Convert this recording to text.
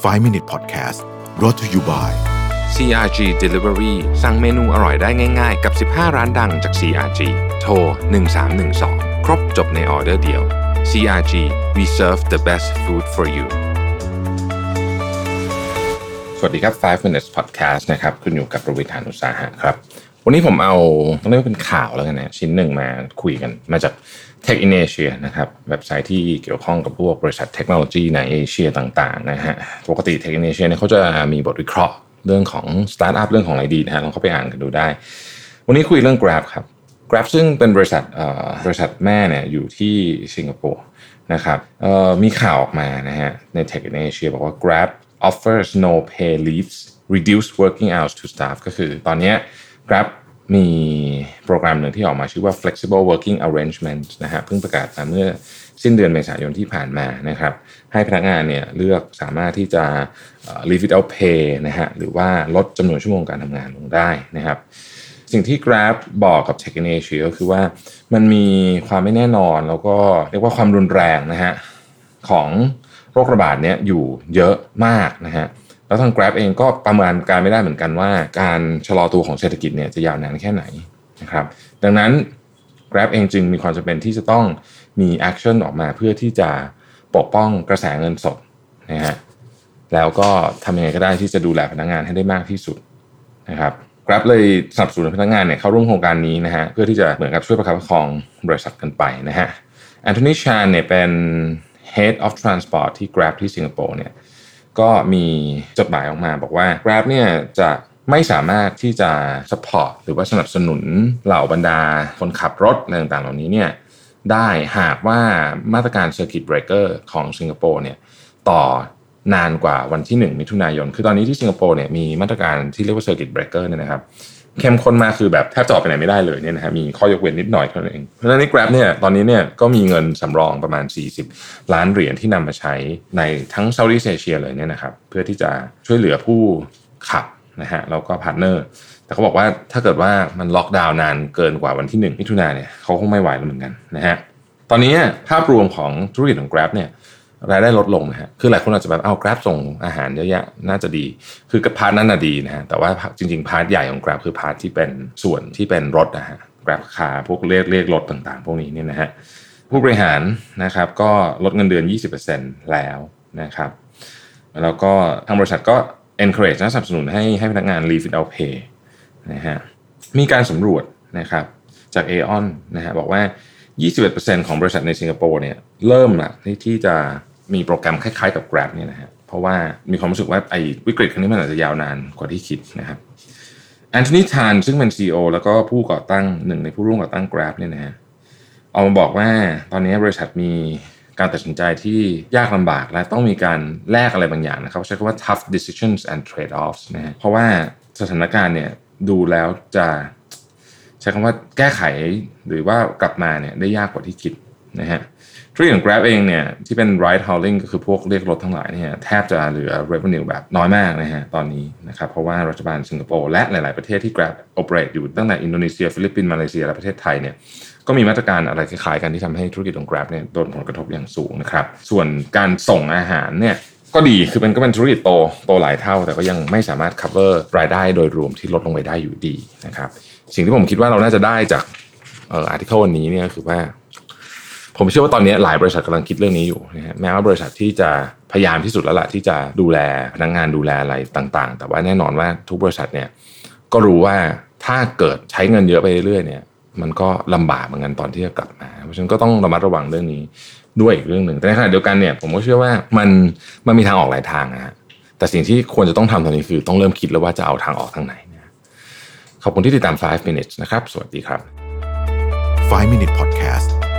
5 Minute Podcast brought to you by CRG Delivery สั่งเมนูอร่อยได้ง่าย ๆ กับ 15 ร้านดังจาก CRG โทร 1312 ครบจบในออเดอร์เดียว CRG we serve the best food for you สวัสดีครับ 5 minutes podcast นะครับ คุณอยู่กับประวิทยานุสาหะครับ วันนี้ผมเอาต้องเรียกว่าเป็นข่าวแล้วกันนะชิ้นหนึ่งมาคุยกันมาจาก Tech in Asia นะครับเว็บไซต์ที่เกี่ยวข้องกับพวกบริษัทเทคโนโลยีในเอเชียต่างๆนะฮะปกติ Tech in Asia เนี่ยเขาจะมีบทวิเคราะห์เรื่องของสตาร์ทอัพเรื่องของอะไรดีนะฮะลองเข้าไปอ่านกันดูได้ วันนี้คุยเรื่อง Grab ครับ Grab ซึ่งเป็นบริษัทบริษัทแม่เนี่ยอยู่ที่สิงคโปร์นะครับมีข่าวออกมานะฮะใน Tech in Asia บอกว่า Grab offers no pay leaves reduced working hours to staff ก็คือตอนนี้ Grab มีโปรแกรมหนึ่งที่ออกมาชื่อว่า flexible working arrangement นะฮะเพิ่งประกาศมาเมื่อสิ้นเดือนเมษายนที่ผ่านมานะครับ ให้พนักงานเนี่ยเลือกสามารถที่จะ leave without pay นะฮะหรือว่าลดจำนวนชั่วโมงการทำงานลงได้นะครับ สิ่งที่ Grab บอกกับ Tech in Asia ก็คือว่ามันมีความไม่แน่นอนแล้วก็เรียกว่าความรุนแรงนะฮะของโรคระบาดเนี้ยอยู่เยอะมากนะฮะ แล้วทาง Grab เองก็ประเมินการไม่ได้เหมือนกันว่า การชะลอตัวของเศรษฐกิจเนี่ยจะยาวนานแค่ไหนนะครับ ดังนั้น Grab เองจึงมีความจำเป็นที่จะต้องมี action ออกมาเพื่อที่จะปกป้องกระแสเงินสดนะฮะแล้วก็ทำยังไงก็ได้ที่จะดูแลพนักงานให้ได้มากที่สุดนะครับ Grab เลยสนับสนุนพนักงานเนี่ยเข้าร่วมโครงการนี้นะฮะเพื่อที่จะเหมือนกับช่วยประคับประคองบริษัทกันไปนะฮะแอนโทนีชานเนี่ยเป็น Head of Transport ที่ Grab ที่สิงคโปร์เนี่ย ก็มีจดหมายออกมาบอกว่า Grab เนี่ยจะไม่สามารถที่จะ support หรือว่าสนับสนุนเหล่าบรรดาคนขับรถอะไรต่างๆเหล่านี้เนี่ยได้หากว่ามาตรการ circuit breaker ของสิงคโปร์เนี่ยต่อนานกว่าวันที่ 1 มิถุนายน คือตอนนี้ที่สิงคโปร์เนี่ยมีมาตรการที่เรียกว่า circuit breaker เนี่ยนะครับ เข้มข้นมากคือแบบแทบจะออกไปไหนไม่ได้เลยเนี่ยนะฮะมีข้อยกเว้นนิดหน่อยเท่านั้นเองเพราะฉะนั้นใน Grab เนี่ยตอนนี้เนี่ยก็มีเงินสำรองประมาณ 40 ล้านเหรียญที่นำมาใช้ในทั้ง Southeast Asia เลยเนี่ยนะครับเพื่อที่จะช่วยเหลือผู้ขับนะฮะแล้วก็ partner แต่เขาบอกว่าถ้าเกิดว่ามันล็อกดาวน์นานเกินกว่าวันที่1มิถุนายนเนี่ยเขาคงไม่ไหวแล้วเหมือนกันนะฮะตอนนี้ภาพรวมของธุรกิจของ Grab เนี่ย รายได้ลดลงนะฮะ คือหลายคนอาจจะแบบเอา Grab ส่งอาหารเยอะแยะน่าจะดี คือ part นั้นน่ะดีนะฮะ แต่ว่าจริงๆ part ใหญ่ของ Grab คือ part ที่เป็นส่วนที่เป็นรถนะฮะ Grab คาพวกเลขเลขรถต่างๆ พวกนี้เนี่ยนะฮะ ผู้บริหารนะครับก็ลดเงินเดือน 20%แล้วนะครับ แล้วก็ทางบริษัทก็ encourage นะสนับสนุนให้ให้พนักงาน leave without pay นะฮะ มีการสำรวจนะครับจาก Aon นะฮะบอกว่า 21%ของบริษัทในสิงคโปร์เนี่ยเริ่มละที่ที่จะ มีโปรแกรมคล้ายๆกับ Grab เนี่ยนะฮะเพราะว่ามีความรู้สึกว่าไอ้วิกฤตครั้งนี้มันอาจจะยาวนานกว่าที่คิดนะครับแอนโทนีทานซึ่งเป็น CEO แล้วก็ผู้ก่อตั้งหนึ่งในผู้ร่วมก่อตั้ง Grab เนี่ยนะฮะเอามาบอกว่าตอนนี้บริษัทมีการตัดสินใจที่ยากลำบากและต้องมีการแลกอะไรบางอย่างนะครับใช้คำว่า tough decisions and trade offs นะฮะเพราะว่าสถานการณ์เนี่ยดูแล้วจะ ใช้คำว่าแก้ไขหรือว่ากลับมาเนี่ยได้ยากกว่าที่คิด นะฮะธุรกิจของ Grab เองเนี่ยที่เป็น ride hailing ก็คือพวกเรียกรถทั้งหลายเนี่ยแทบจะเหลือ revenue แบบน้อยมากนะฮะตอนนี้นะครับเพราะว่ารัฐบาลสิงคโปร์และหลาย ๆ ประเทศที่ Grab operate อยู่ตั้งแต่อินโดนีเซีย ฟิลิปปินส์มาเลเซียและประเทศไทยเนี่ยก็มีมาตรการอะไรคล้าย ๆ กันที่ทำให้ธุรกิจของ Grab เนี่ยโดนผลกระทบอย่างสูงนะครับส่วนการส่งอาหารเนี่ยก็ดีคือมันก็เป็นธุรกิจโตโตหลายเท่า แต่ก็ยังไม่สามารถ cover รายได้โดยรวมที่ลดลงไปได้อยู่ดีนะครับสิ่งที่ผมคิดว่าเราน่าจะได้จาก article วันนี้เนี่ยคือว่า ผมเชื่อว่าตอนนี้หลายบริษัทกำลังคิดเรื่องนี้อยู่นะฮะแม้ว่าบริษัทที่จะพยายามที่สุดแล้วล่ะที่จะดูแลพนักงงานดูแลอะไรต่างๆ แต่ว่าแน่นอนว่าทุกบริษัทเนี่ยก็รู้ว่าถ้าเกิดใช้เงินเยอะไปเรื่อยๆเนี่ยมันก็ลำบากเหมือนกันตอนที่จะกลับมา เพราะฉะนั้นก็ต้องระมัดระวังเรื่องนี้ด้วยอีกเรื่องหนึ่งแต่ในขณะเดียวกันเนี่ยผมก็เชื่อว่ามันมันมีทางออกหลายทางนะฮะแต่สิ่งที่ควรจะต้องทำตอนนี้คือต้องเริ่มคิดแล้วว่าจะเอาทางออกทางไหนนะขอบคุณที่ติดตาม 5 minutes นะครับ สวัสดีครับ 5 Minute Podcast